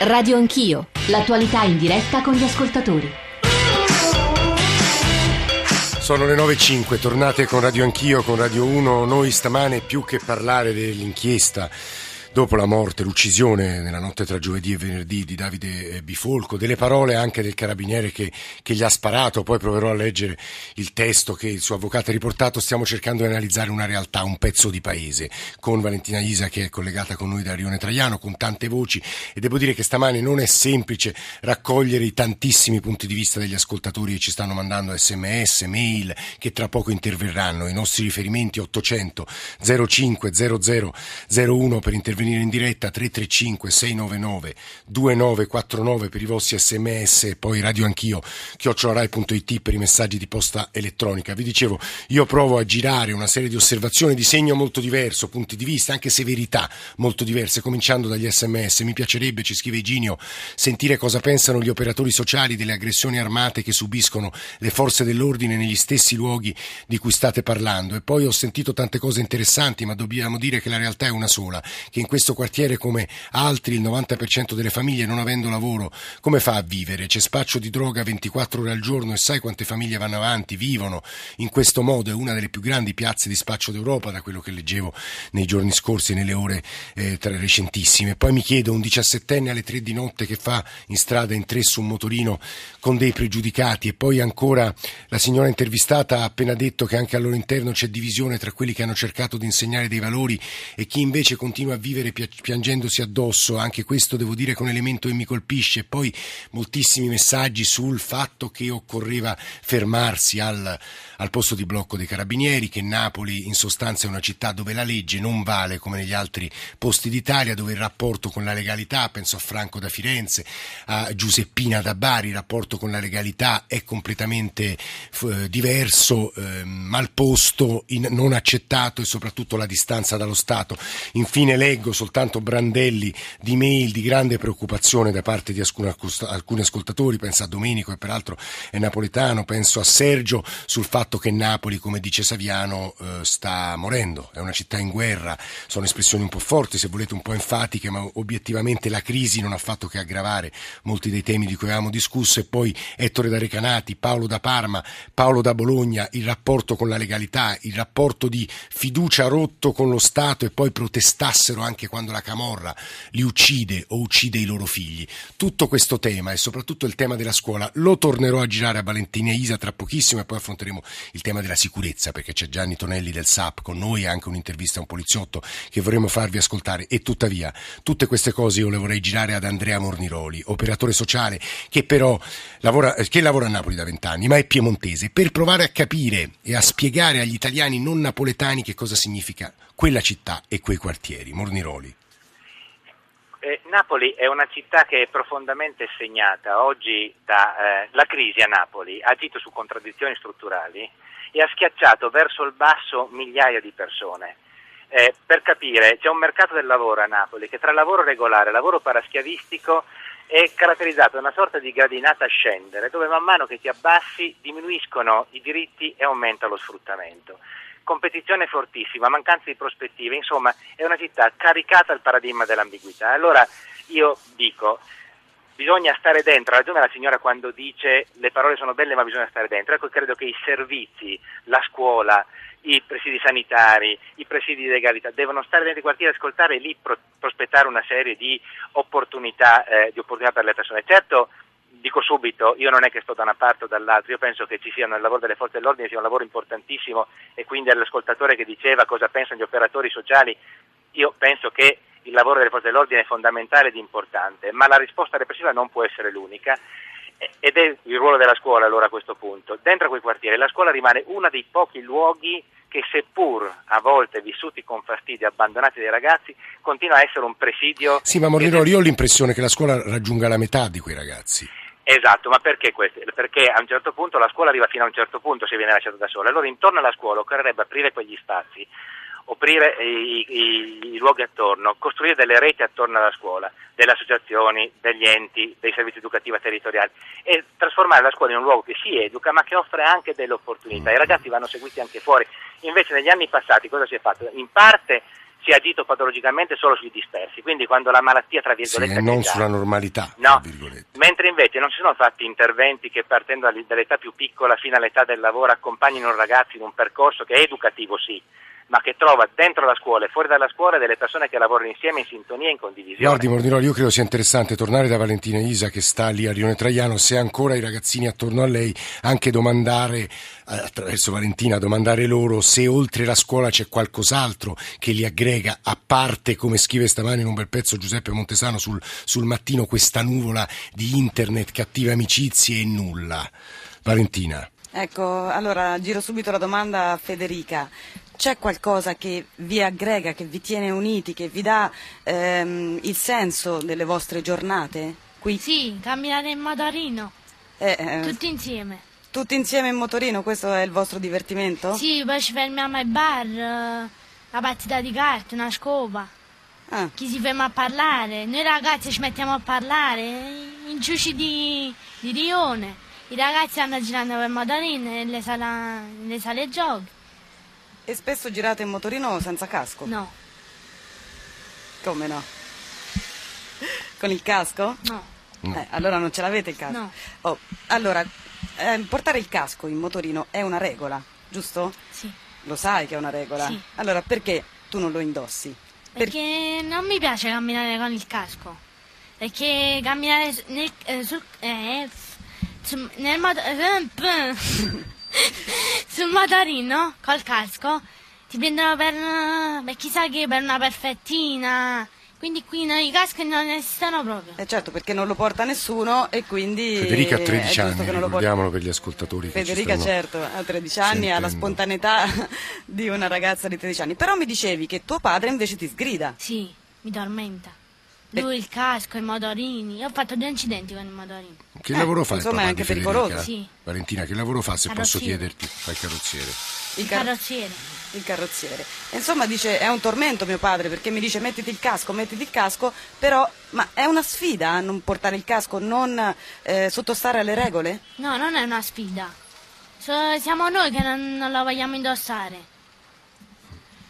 Radio Anch'io, l'attualità in diretta con gli ascoltatori. Sono le 9.05, tornate con Radio Anch'io, con Radio 1. Noi stamane più che parlare dell'inchiesta dopo la morte, l'uccisione nella notte tra giovedì e venerdì di Davide eh, Bifolco, delle parole anche del carabiniere che, che, gli ha sparato, poi proverò a leggere il testo che il suo avvocato ha riportato, stiamo cercando di analizzare una realtà, un pezzo di paese, con Valentina Isa che è collegata con noi da Rione Traiano, con tante voci e devo dire che stamane non è semplice raccogliere i tantissimi punti di vista degli ascoltatori che ci stanno mandando sms, mail, che tra poco interverranno, i nostri riferimenti 800 05 00 01 per intervenire venire in diretta 335 699 2949 per i vostri sms e poi radio anch'io chiocciolarai.it per i messaggi di posta elettronica. Vi dicevo, io provo a girare una serie di osservazioni di segno molto diverso, punti di vista, anche severità molto diverse, cominciando dagli sms. Mi piacerebbe, ci scrive Iginio, sentire cosa pensano gli operatori sociali delle aggressioni armate che subiscono le forze dell'ordine negli stessi luoghi di cui state parlando. E poi ho sentito tante cose interessanti, ma dobbiamo dire che la realtà è una sola, che in questo quartiere come altri il 90% delle famiglie non avendo lavoro come fa a vivere? C'è spaccio di droga 24 ore al giorno e sai quante famiglie vanno avanti, vivono in questo modo, è una delle più grandi piazze di spaccio d'Europa da quello che leggevo nei giorni scorsi, nelle ore eh, recentissime. Poi mi chiedo un diciassettenne alle tre di notte che fa in strada in tre su un motorino con dei pregiudicati e poi ancora la signora intervistata ha appena detto che anche al loro interno c'è divisione tra quelli che hanno cercato di insegnare dei valori e chi invece continua a vivere ridere piangendosi addosso, anche questo devo dire che è un elemento che mi colpisce, poi moltissimi messaggi sul fatto che occorreva fermarsi al, al posto di blocco dei carabinieri, che Napoli in sostanza è una città dove la legge non vale come negli altri posti d'Italia, dove il rapporto con la legalità, penso a Franco da Firenze, a Giuseppina da Bari, il rapporto con la legalità è completamente eh, diverso, eh, malposto, in, non accettato e soprattutto la distanza dallo Stato. Infine leggo soltanto brandelli di mail di grande preoccupazione da parte di alcuni ascoltatori, penso a Domenico e peraltro è napoletano, penso a Sergio sul fatto fatto che Napoli, come dice Saviano, eh, sta morendo, è una città in guerra, sono espressioni un po' forti, se volete un po' enfatiche, ma obiettivamente la crisi non ha fatto che aggravare molti dei temi di cui avevamo discusso. E poi Ettore da Recanati, Paolo da Parma, Paolo da Bologna, il rapporto con la legalità, il rapporto di fiducia rotto con lo Stato e poi protestassero anche quando la Camorra li uccide o uccide i loro figli. Tutto questo tema e soprattutto il tema della scuola lo tornerò a girare a Valentina Isa tra pochissimo e poi affronteremo il tema della sicurezza, perché c'è Gianni Tonelli del SAP con noi anche un'intervista a un poliziotto che vorremmo farvi ascoltare. E tuttavia, tutte queste cose io le vorrei girare ad Andrea Morniroli, operatore sociale che però lavora, che lavora a Napoli da vent'anni, ma è piemontese, per provare a capire e a spiegare agli italiani non napoletani che cosa significa quella città e quei quartieri. Morniroli. Eh, Napoli è una città che è profondamente segnata oggi dalla eh, crisi a Napoli, ha agito su contraddizioni strutturali e ha schiacciato verso il basso migliaia di persone. Eh, per capire, c'è un mercato del lavoro a Napoli che tra lavoro regolare e lavoro paraschiavistico è caratterizzato da una sorta di gradinata a scendere, dove man mano che ti abbassi diminuiscono i diritti e aumenta lo sfruttamento competizione fortissima, mancanza di prospettive, insomma è una città caricata al paradigma dell'ambiguità. Allora io dico, bisogna stare dentro, ha ragione la signora quando dice le parole sono belle ma bisogna stare dentro, ecco credo che i servizi, la scuola, i presidi sanitari, i presidi di legalità devono stare dentro i quartieri ascoltare e lì pro- prospettare una serie di opportunità, eh, di opportunità per le persone. Certo dico subito, io non è che sto da una parte o dall'altra, io penso che ci sia nel lavoro delle forze dell'ordine sia un lavoro importantissimo e quindi all'ascoltatore che diceva cosa pensano gli operatori sociali, io penso che il lavoro delle forze dell'ordine è fondamentale ed importante, ma la risposta repressiva non può essere l'unica ed è il ruolo della scuola allora a questo punto. Dentro quei quartieri la scuola rimane uno dei pochi luoghi che seppur a volte vissuti con fastidio, abbandonati dai ragazzi, continua a essere un presidio. Sì, ma Morinori, io ho l'impressione che la scuola raggiunga la metà di quei ragazzi. Esatto, ma perché questo? Perché a un certo punto la scuola arriva fino a un certo punto se viene lasciata da sola, allora intorno alla scuola occorrerebbe aprire quegli spazi, aprire i, i, i, luoghi attorno, costruire delle reti attorno alla scuola, delle associazioni, degli enti, dei servizi educativi territoriali e trasformare la scuola in un luogo che si educa ma che offre anche delle opportunità. I ragazzi vanno seguiti anche fuori. Invece negli anni passati cosa si è fatto? In parte si è agito patologicamente solo sui dispersi, quindi quando la malattia tra virgolette sì, e non sulla normalità, no, mentre invece non si sono fatti interventi che partendo dall'età più piccola fino all'età del lavoro accompagnino un ragazzo in un percorso che è educativo sì, ma che trova dentro la scuola e fuori dalla scuola delle persone che lavorano insieme in sintonia e in condivisione. Guardi Mordinoli, io credo sia interessante tornare da Valentina Isa che sta lì a Rione Traiano, se ancora i ragazzini attorno a lei, anche domandare, eh, attraverso Valentina, domandare loro se oltre la scuola c'è qualcos'altro che li aggrega, a parte, come scrive stamani in un bel pezzo Giuseppe Montesano sul, sul mattino, questa nuvola di internet, cattive amicizie e nulla. Valentina. Ecco, allora giro subito la domanda a Federica. C'è qualcosa che vi aggrega, che vi tiene uniti, che vi dà ehm, il senso delle vostre giornate qui? Sì, camminare in motorino. Eh, eh, tutti insieme. Tutti insieme in motorino, questo è il vostro divertimento? Sì, poi ci fermiamo ai bar, eh, la partita di carte, una scopa. Ah. Chi si ferma a parlare? Noi ragazzi ci mettiamo a parlare in ciuci di, di Rione. I ragazzi stanno girando per motorino nelle sale, nelle sale giochi. E spesso girate in motorino senza casco? No. Come no? Con il casco? No. Eh, allora non ce l'avete il casco? No. Oh, allora, eh, portare il casco in motorino è una regola, giusto? Sì. Lo sai che è una regola? Sì. Allora perché tu non lo indossi? Perché per... non mi piace camminare con il casco. Perché camminare nel, eh, sul, eh, nel motorino... sul motorino col casco ti prendono per, per chissà che per una perfettina. Quindi qui no, i caschi non esistono proprio. Eh certo, perché non lo porta nessuno e quindi... Federica ha 13 anni, ricordiamolo per gli ascoltatori. Federica certo, ha 13 anni, ha la spontaneità di una ragazza di 13 anni. Però mi dicevi che tuo padre invece ti sgrida. Sì, mi tormenta. Lui il casco, i motorini. Io ho fatto due incidenti con i motorini. Che eh, lavoro fa insomma, è anche pericoloso. Sì. Valentina, che lavoro fa se carrozziere. posso chiederti? Fa il carrozziere. Il, car- carrozziere. Il carrozziere. Insomma, dice, è un tormento mio padre perché mi dice mettiti il casco, mettiti il casco, però, ma è una sfida non portare il casco, non eh, sottostare alle regole? No, non è una sfida. So, siamo noi che non, non la vogliamo indossare.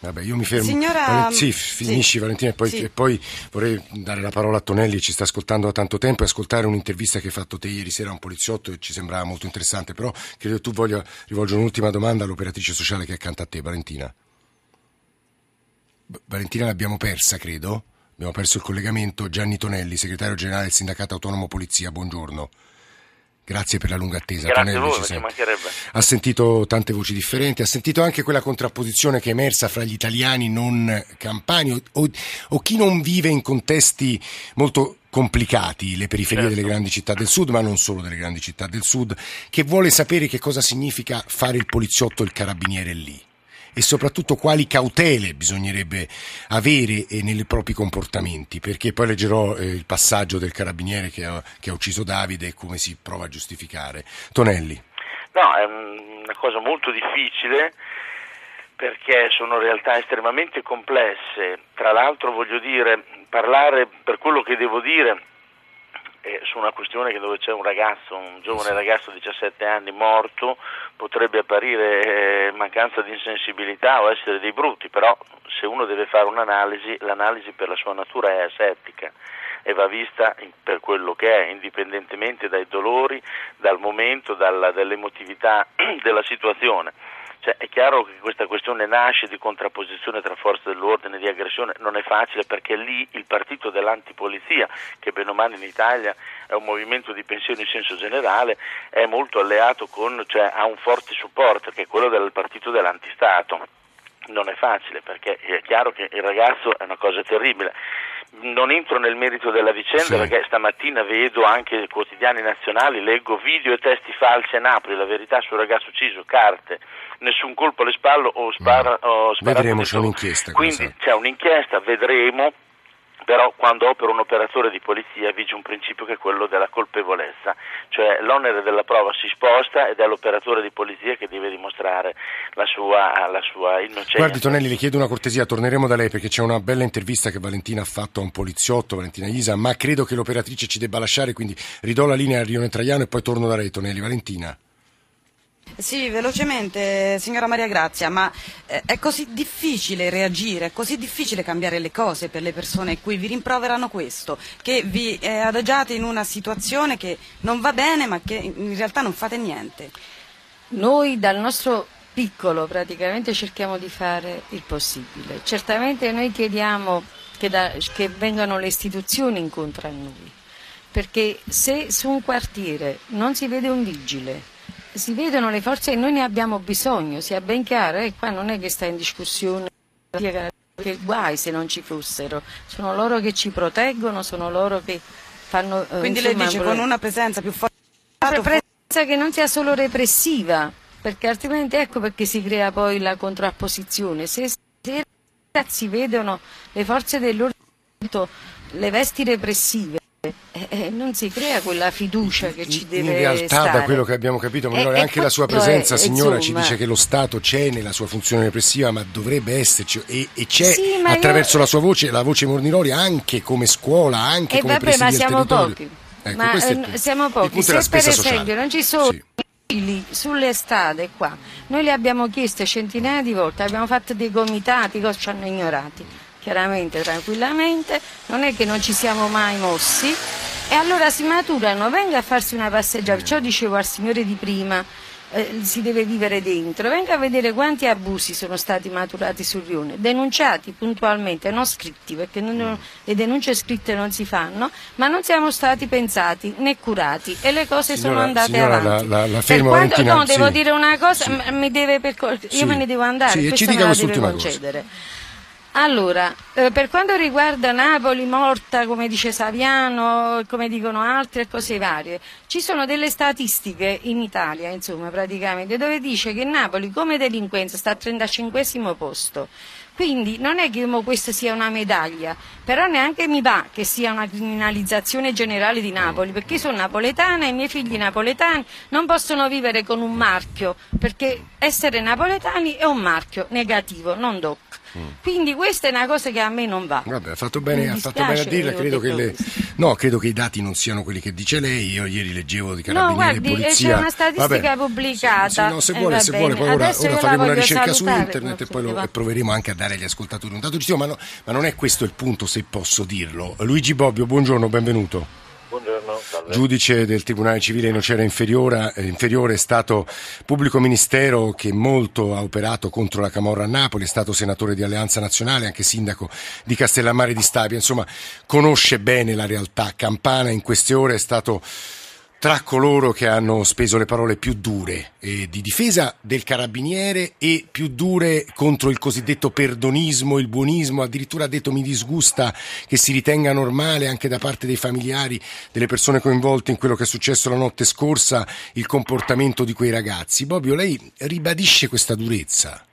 Vabbè, io mi fermo. Signora... Sì, finisci sì. Valentina e poi, sì. e poi, vorrei dare la parola a Tonelli, ci sta ascoltando da tanto tempo e ascoltare un'intervista che hai fatto te ieri sera a un poliziotto e ci sembrava molto interessante, però credo che tu voglia rivolgere un'ultima domanda all'operatrice sociale che è accanto a te, Valentina. Valentina l'abbiamo persa, credo. Abbiamo perso il collegamento. Gianni Tonelli, segretario generale del Sindacato Autonomo Polizia, buongiorno. Grazie per la lunga attesa. Grazie Tonelli, a voi. Ha sentito tante voci differenti, ha sentito anche quella contrapposizione che è emersa fra gli italiani non campani o, o chi non vive in contesti molto complicati, le periferie certo. delle grandi città del sud, ma non solo delle grandi città del sud, che vuole sapere che cosa significa fare il poliziotto o il carabiniere lì e soprattutto quali cautele bisognerebbe avere eh, nei propri comportamenti, perché poi leggerò eh, il passaggio del carabiniere che ha, che ha ucciso Davide e come si prova a giustificare. Tonelli. No, è una cosa molto difficile perché sono realtà estremamente complesse. Tra l'altro voglio dire, parlare per quello che devo dire eh, su una questione che dove c'è un ragazzo, un giovane ragazzo di 17 anni morto, potrebbe apparire eh, mancanza di insensibilità o essere dei brutti, però se uno deve fare un'analisi, l'analisi per la sua natura è asettica e va vista per quello che è, indipendentemente dai dolori, dal momento, dalla, dall'emotività della situazione. Cioè, è chiaro che questa questione nasce di contrapposizione tra forze dell'ordine e di aggressione, non è facile perché lì il partito dell'antipolizia, che bene o male in Italia è un movimento di pensione in senso generale, è molto alleato con, cioè ha un forte supporto che è quello del partito dell'antistato. Non è facile perché è chiaro che il ragazzo è una cosa terribile non entro nel merito della vicenda sì. perché stamattina vedo anche quotidiani nazionali, leggo video e testi falsi a Napoli, la verità sul ragazzo ucciso, carte, nessun colpo alle spalle o, spara, mm. o sparato. Vedremo, c'è un'inchiesta. Quindi c'è un'inchiesta, vedremo però quando opera un operatore di polizia vige un principio che è quello della colpevolezza, cioè l'onere della prova si sposta ed è l'operatore di polizia che deve dimostrare la sua, la sua innocenza. Guardi Tonelli, le chiedo una cortesia, torneremo da lei perché c'è una bella intervista che Valentina ha fatto a un poliziotto, Valentina Isa, ma credo che l'operatrice ci debba lasciare, quindi ridò la linea a Rione Traiano e poi torno da lei Tonelli. Valentina. Sì, velocemente, signora Maria Grazia, ma eh, è così difficile reagire, è così difficile cambiare le cose per le persone qui, vi rimproverano questo, che vi eh, adagiate in una situazione che non va bene ma che in realtà non fate niente. Noi dal nostro piccolo praticamente cerchiamo di fare il possibile. Certamente noi chiediamo che, da, che vengano le istituzioni incontro a noi, perché se su un quartiere non si vede un vigile, si vedono le forze e noi ne abbiamo bisogno, sia ben chiaro, e qua non è che sta in discussione che guai se non ci fossero, sono loro che ci proteggono, sono loro che fanno... Eh, Quindi insomma, lei dice con una presenza più forte... Una presenza che non sia solo repressiva, perché altrimenti ecco perché si crea poi la contrapposizione. Se, se i ragazzi vedono le forze dell'ordine, le vesti repressive, eh, eh, non si crea quella fiducia che ci deve In realtà, stare. da quello che abbiamo capito, eh, anche la sua presenza, è, signora, insomma... ci dice che lo Stato c'è nella sua funzione repressiva, ma dovrebbe esserci e, e c'è sì, attraverso io... la sua voce, la voce Morniroli, anche come scuola, anche e come vabbè, ma siamo pochi. Ecco, ma eh, siamo pochi. Se per esempio sociale. non ci sono sì sulle strade qua, noi le abbiamo chieste centinaia di volte, abbiamo fatto dei comitati, cosa ci hanno ignorati chiaramente, tranquillamente, non è che non ci siamo mai mossi e allora si maturano, venga a farsi una passeggiata, perciò dicevo al signore di prima, eh, si deve vivere dentro, venga a vedere quanti abusi sono stati maturati sul rione, denunciati puntualmente, non scritti, perché non, le denunce scritte non si fanno, ma non siamo stati pensati né curati e le cose signora, sono andate avanti. La, la, la fermo per quanto, no, devo dire una cosa, sì. mi deve io sì. me ne devo andare, sì, questo me la deve concedere. Cosa. Allora, eh, per quanto riguarda Napoli morta, come dice Saviano, come dicono altri e cose varie, ci sono delle statistiche in Italia, insomma, praticamente, dove dice che Napoli come delinquenza sta al 35 posto. Quindi non è che questa sia una medaglia, però neanche mi va che sia una criminalizzazione generale di Napoli, perché io sono napoletana e i miei figli napoletani non possono vivere con un marchio, perché essere napoletani è un marchio negativo, non doc. Quindi questa è una cosa che a me non va. Vabbè, ha fatto bene, ha fatto bene a dirla, credo che, le... no, credo che i dati non siano quelli che dice lei, io ieri leggevo di carabinieri no, guardi, e polizia. c'è una statistica Vabbè, pubblicata. Sì, no, se vuole, se vuole poi ora, ora faremo una ricerca su internet e poi lo, e proveremo anche a dare agli ascoltatori un dato di ma, no, ma non è questo il punto se posso dirlo. Luigi Bobbio, buongiorno, benvenuto. Giudice del Tribunale Civile in Nocera inferiore, eh, inferiore, è stato pubblico ministero che molto ha operato contro la Camorra a Napoli, è stato senatore di Alleanza Nazionale, anche sindaco di Castellammare di Stabia, insomma conosce bene la realtà. Campana, in queste ore è stato tra coloro che hanno speso le parole più dure eh, di difesa del carabiniere e più dure contro il cosiddetto perdonismo, il buonismo, addirittura ha detto mi disgusta che si ritenga normale anche da parte dei familiari delle persone coinvolte in quello che è successo la notte scorsa il comportamento di quei ragazzi. Bobbio, lei ribadisce questa durezza?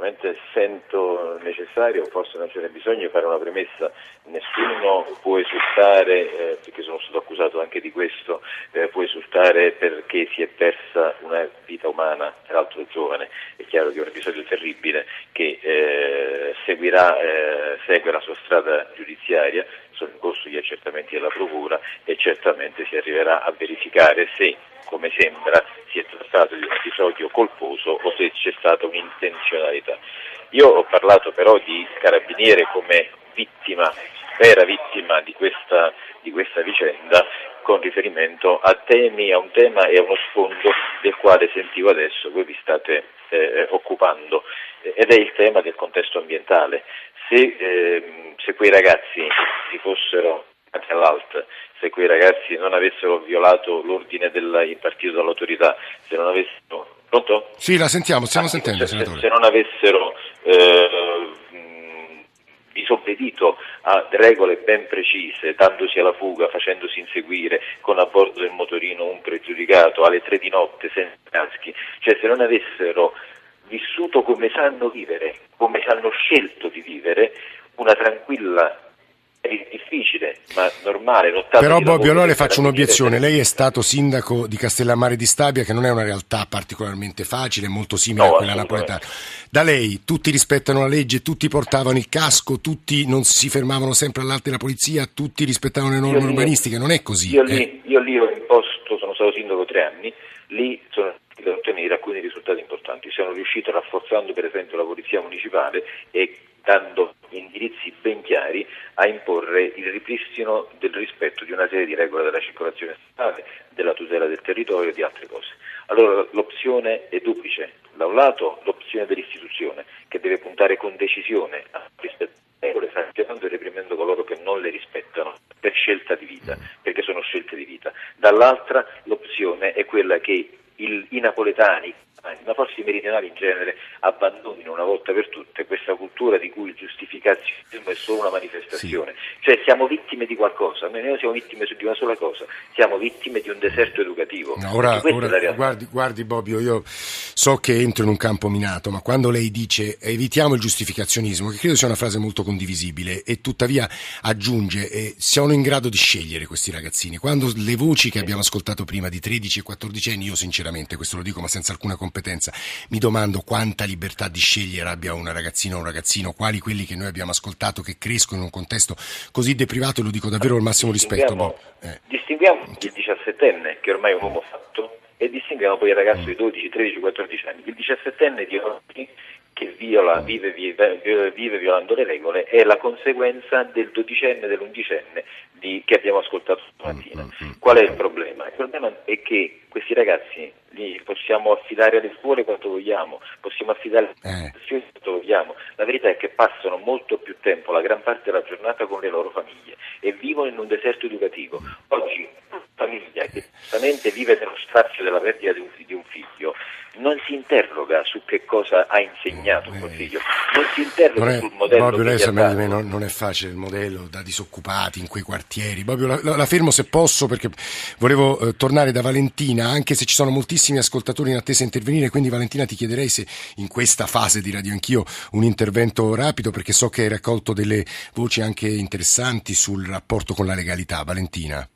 Chiaramente sento necessario, forse non ce n'è bisogno, di fare una premessa. Nessuno può esultare, eh, perché sono stato accusato anche di questo, eh, può esultare perché si è persa una vita umana, peraltro giovane. È chiaro che è un episodio terribile che eh, seguirà, eh, segue la sua strada giudiziaria, sono in corso gli accertamenti della Procura e certamente si arriverà a verificare se, come sembra, si è trattato di un episodio colposo o se c'è stata un'intenzionalità. Io ho parlato però di carabiniere come vittima, vera vittima di questa, di questa vicenda con riferimento a temi, a un tema e a uno sfondo del quale sentivo adesso voi vi state eh, occupando ed è il tema del contesto ambientale. Se, eh, se quei ragazzi si fossero all'alta, se quei ragazzi non avessero violato l'ordine del, impartito dall'autorità, se non avessero... Pronto? Sì, la sentiamo, stiamo ah, sentendo, se, se, se non avessero eh, disobbedito a regole ben precise, dandosi alla fuga, facendosi inseguire con a bordo del motorino un pregiudicato alle tre di notte senza caschi, cioè se non avessero vissuto come sanno vivere, come hanno scelto di vivere, una tranquilla è difficile, ma normale. Però Bobbio, allora le faccio un'obiezione. Lei è stato sindaco di Castellammare di Stabia, che non è una realtà particolarmente facile, molto simile no, a quella napoletana. Da lei tutti rispettano la legge, tutti portavano il casco, tutti non si fermavano sempre all'alto della polizia, tutti rispettavano le norme io urbanistiche, non è così. Io, eh. lì, io lì ho imposto stato sindaco tre anni, lì sono a ottenere alcuni risultati importanti. Sono riuscito rafforzando per esempio la polizia municipale e dando indirizzi ben chiari a imporre il ripristino del rispetto di una serie di regole della circolazione statale, della tutela del territorio e di altre cose. Allora l'opzione è duplice, da un lato l'opzione dell'istituzione che deve puntare con decisione a rispettare le regole sanzionando e reprimendo coloro che non le rispettano per scelta di vita, perché sono scelte di vita. Dall'altra l'opzione è quella che il, i napoletani, ma forse i meridionali in genere, abbandonino una volta per tutte questa cultura di cui il giustificazionismo è solo una manifestazione. Sì. Cioè siamo vittime di qualcosa, noi non siamo vittime di una sola cosa, siamo vittime di un deserto educativo. No, ora, ora guardi, guardi Bobbio, io so che entro in un campo minato, ma quando lei dice evitiamo il giustificazionismo, che credo sia una frase molto condivisibile, e tuttavia aggiunge eh, siamo in grado di scegliere questi ragazzini. Quando le voci che abbiamo ascoltato prima di 13 e 14 anni, io sinceramente, questo lo dico ma senza alcuna competenza, mi domando quanta libertà di scegliere abbia una ragazzina o un ragazzino, quali quelli che noi abbiamo ascoltato che crescono in un contesto così deprivato, lo dico davvero al massimo rispetto. Boh. Eh. Distinguiamo il diciassettenne, che ormai è un uomo fatto, e distinguiamo poi il ragazzo di 12, 13, 14 anni. Il diciassettenne di oggi che viola, vive, vive, vive, violando le regole è la conseguenza del dodicenne, dell'undicenne di, che abbiamo ascoltato stamattina. Mm, mm, mm. Qual è il problema? Il problema è che questi ragazzi li possiamo affidare alle scuole quanto vogliamo, possiamo affidare alle eh. quanto vogliamo. La verità è che passano molto più tempo, la gran parte della giornata con le loro famiglie e vivono in un deserto educativo. Oggi famiglia che giustamente vive nello spazio della perdita di un, di un figlio non si interroga su che cosa ha insegnato il Consiglio, non si interroga non è, sul modello. Proprio lei sa meglio di me, non, non, è facile il modello da disoccupati in quei quartieri. Proprio la, la, la fermo se posso perché volevo eh, tornare da Valentina, anche se ci sono moltissimi ascoltatori in attesa di intervenire, quindi Valentina ti chiederei se in questa fase di Radio Anch'io un intervento rapido perché so che hai raccolto delle voci anche interessanti sul rapporto con la legalità. Valentina.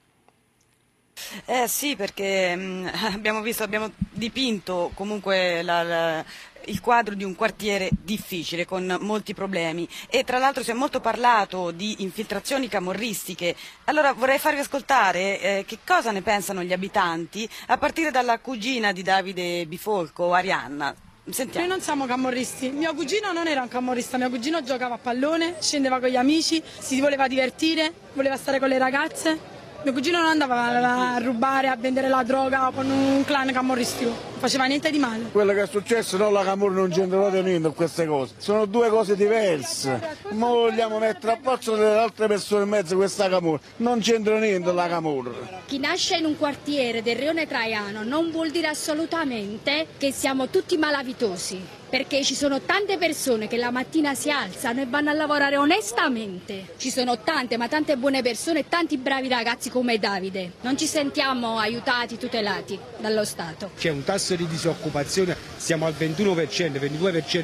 Eh sì, perché mh, mm, abbiamo visto, abbiamo dipinto comunque la, la, il quadro di un quartiere difficile con molti problemi e tra l'altro si è molto parlato di infiltrazioni camorristiche. Allora vorrei farvi ascoltare eh, che cosa ne pensano gli abitanti a partire dalla cugina di Davide Bifolco, Arianna. Sentiamo. Noi non siamo camorristi, mio cugino non era un camorrista, mio cugino giocava a pallone, scendeva con gli amici, si voleva divertire, voleva stare con le ragazze mio cugino non andava a rubare, a vendere la droga con un clan camorristico, non faceva niente di male. Quello che è successo non la camorra non c'entra niente con queste cose, sono due cose diverse. Ma vogliamo mettere a posto delle altre persone in mezzo a questa camorra, non c'entra niente la camorra. Chi nasce in un quartiere del Rione Traiano non vuol dire assolutamente che siamo tutti malavitosi perché ci sono tante persone che la mattina si alzano e vanno a lavorare onestamente. Ci sono tante, ma tante buone persone e tanti bravi ragazzi come Davide. Non ci sentiamo aiutati, tutelati dallo Stato. C'è un tasso di disoccupazione, siamo al 21%, 22%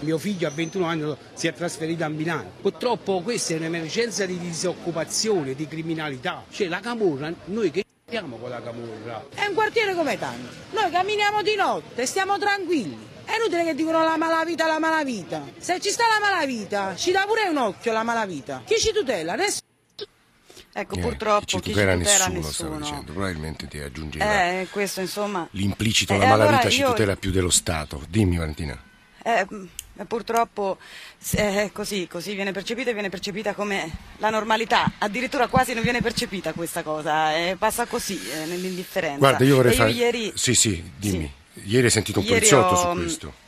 mio figlio a 21 anni si è trasferito a Milano. Purtroppo questa è un'emergenza di disoccupazione, di criminalità. Cioè la Camorra, noi che siamo con la Camorra? È un quartiere come tanto. Noi camminiamo di notte, stiamo tranquilli. È inutile che dicono la malavita, la malavita. Se ci sta la malavita, ci dà pure un occhio la malavita. Chi ci tutela? Nessuno. Ecco, eh, purtroppo chi ci tutela, chi ci tutela nessuno, nessuno. Dicendo. Probabilmente ti aggiungeva eh, questo, insomma... l'implicito, eh, la malavita allora ci io... tutela più dello Stato. Dimmi Valentina. Eh, purtroppo è così, così viene percepita e viene percepita come la normalità, addirittura quasi non viene percepita questa cosa, eh, passa così eh, nell'indifferenza. Guarda, io vorrei fare... Ieri... Sì, sì, dimmi. Sì. Ieri hai sentito un poliziotto ho... su questo.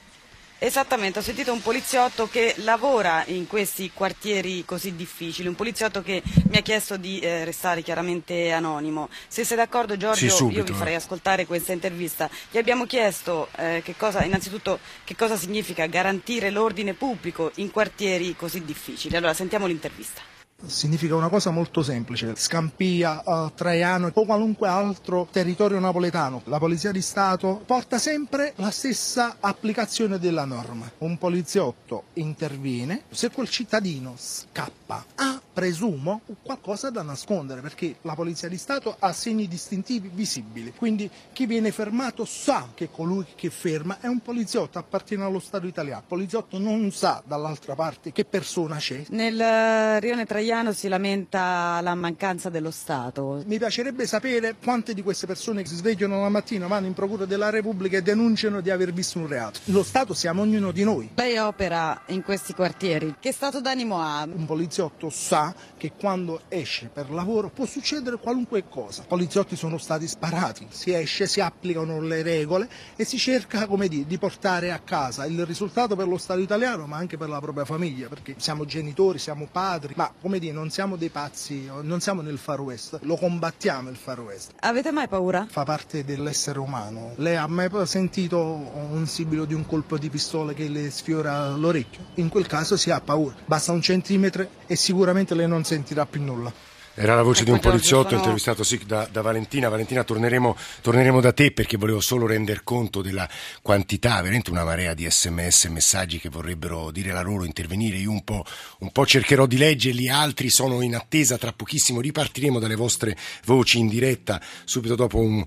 Esattamente, ho sentito un poliziotto che lavora in questi quartieri così difficili, un poliziotto che mi ha chiesto di eh, restare chiaramente anonimo. Se sei d'accordo Giorgio, sì, subito, io vi farei ascoltare questa intervista. Gli abbiamo chiesto eh, che cosa, innanzitutto che cosa significa garantire l'ordine pubblico in quartieri così difficili. Allora sentiamo l'intervista significa una cosa molto semplice, Scampia, uh, Traiano o qualunque altro territorio napoletano. La Polizia di Stato porta sempre la stessa applicazione della norma. Un poliziotto interviene, se quel cittadino scappa, ha presumo, qualcosa da nascondere perché la Polizia di Stato ha segni distintivi visibili, quindi chi viene fermato sa che colui che ferma è un poliziotto, appartiene allo Stato italiano, il poliziotto non sa dall'altra parte che persona c'è. Nel eh, Rione Traiano si lamenta la mancanza dello Stato. Mi piacerebbe sapere quante di queste persone che si svegliano la mattina vanno in Procura della Repubblica e denunciano di aver visto un reato. Lo Stato siamo ognuno di noi. Lei opera in questi quartieri, che stato d'animo ha? Un poliziotto sa che quando esce per lavoro può succedere qualunque cosa. I poliziotti sono stati sparati, si esce, si applicano le regole e si cerca come dire, di portare a casa il risultato per lo Stato italiano ma anche per la propria famiglia perché siamo genitori, siamo padri, ma come dire non siamo dei pazzi, non siamo nel Far West, lo combattiamo il Far West. Avete mai paura? Fa parte dell'essere umano. Lei ha mai sentito un sibilo di un colpo di pistola che le sfiora l'orecchio? In quel caso si ha paura, basta un centimetro e sicuramente lei non sentirà più nulla. Era la voce ecco di un poliziotto sono... intervistato sì, da, da, Valentina. Valentina, torneremo, torneremo, da te perché volevo solo rendere conto della quantità, veramente una marea di sms, messaggi che vorrebbero dire la loro, intervenire. Io un po', un po' cercherò di leggerli, altri sono in attesa. Tra pochissimo ripartiremo dalle vostre voci in diretta subito dopo un,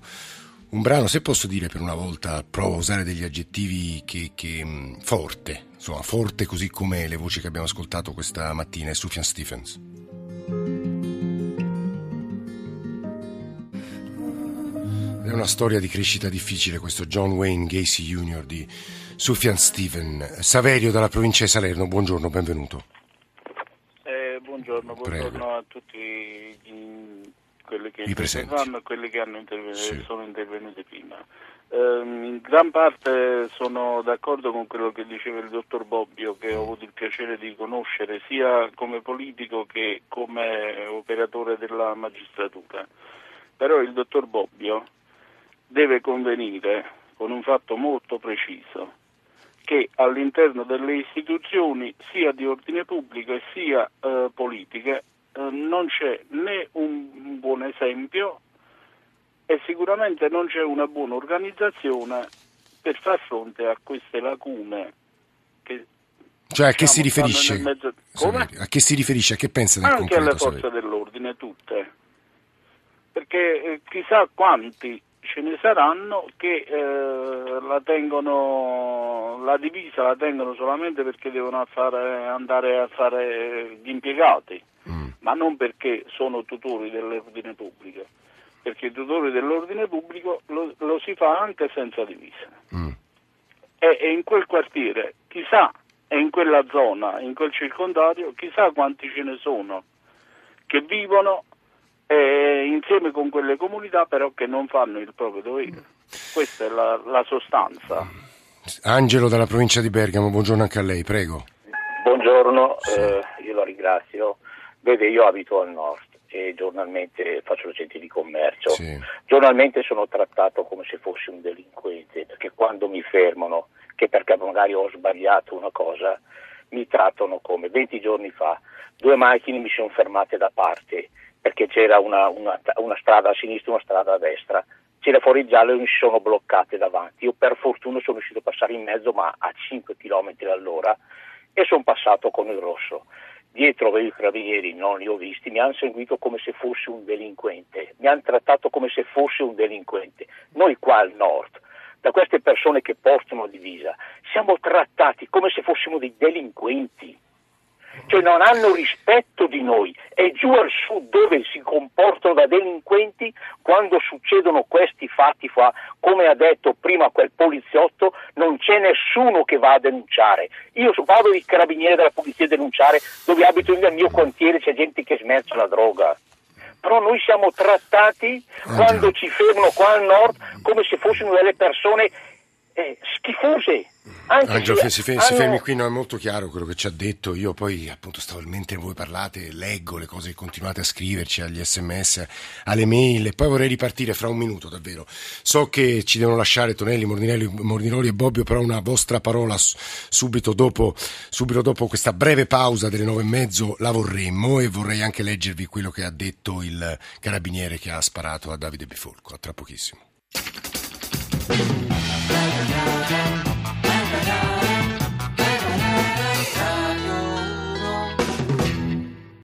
un brano. Se posso dire per una volta, provo a usare degli aggettivi che, che mm, forte, insomma, forte così come le voci che abbiamo ascoltato questa mattina, è Sufjan Stephens. È una storia di crescita difficile questo John Wayne Gacy Jr. di Sufjan Steven. Saverio dalla provincia di Salerno, buongiorno, benvenuto. Eh, buongiorno, buongiorno a tutti gli, quelli che fanno e quelli che intervenuto, sì. sono intervenuti prima. Eh, in gran parte sono d'accordo con quello che diceva il dottor Bobbio, che ho avuto il piacere di conoscere sia come politico che come operatore della magistratura. Però il dottor Bobbio deve convenire con un fatto molto preciso, che all'interno delle istituzioni sia di ordine pubblico e sia eh, politiche eh, non c'è né un buon esempio e sicuramente non c'è una buona organizzazione per far fronte a queste lacune che cioè a che si diciamo, riferisce? Mezzo... A che si riferisce? A che pensa del Anche alle forze dell'ordine, tutte. Perché eh, chissà quanti ce ne saranno che eh, la tengono la divisa la tengono solamente perché devono fare, andare a fare gli impiegati, mm. ma non perché sono tutori dell'ordine pubblico, perché i tutori dell'ordine pubblico lo, lo si fa anche senza divisa. Mm. E, e in quel quartiere, chissà, e in quella zona, in quel circondario, chissà quanti ce ne sono che vivono eh, insieme con quelle comunità però che non fanno il proprio dovere. Questa è la, la sostanza. Angelo dalla provincia di Bergamo, buongiorno anche a lei, prego. Buongiorno, sì. eh, io la ringrazio. Vede, io abito al nord e giornalmente faccio centri di commercio. Sì. Giornalmente sono trattato come se fossi un delinquente, perché quando mi fermano, che perché magari ho sbagliato una cosa, mi trattano come 20 giorni fa due macchine mi sono fermate da parte perché c'era una, una, una strada a sinistra e una strada a destra c'era fuori giallo e mi sono bloccate davanti. Io per fortuna sono riuscito a passare in mezzo, ma a 5 km all'ora, e sono passato con il rosso. Dietro i carabinieri non li ho visti, mi hanno seguito come se fossi un delinquente, mi hanno trattato come se fossi un delinquente. Noi qua al nord, da queste persone che portano divisa, siamo trattati come se fossimo dei delinquenti cioè non hanno rispetto di noi e giù al sud dove si comportano da delinquenti quando succedono questi fatti qua, come ha detto prima quel poliziotto, non c'è nessuno che va a denunciare. Io vado di carabiniere della polizia a denunciare dove abito nel mio quartiere c'è gente che smercia la droga però noi siamo trattati oh, quando ci fermano qua al nord come se fossimo delle persone eh, schifose. Anche Angelo, se, si, hanno... si, fermi qui, no, è molto chiaro quello che ci ha detto. Io poi, appunto, stavo mentre voi parlate, leggo le cose che continuate a scriverci agli sms, alle mail, e poi vorrei ripartire fra un minuto, davvero. So che ci devono lasciare Tonelli, Mordinelli, Mordinoli e Bobbio, però una vostra parola subito dopo, subito dopo questa breve pausa delle nove e mezzo la vorremmo e vorrei anche leggervi quello che ha detto il carabiniere che ha sparato a Davide Bifolco. A tra pochissimo. Thank you.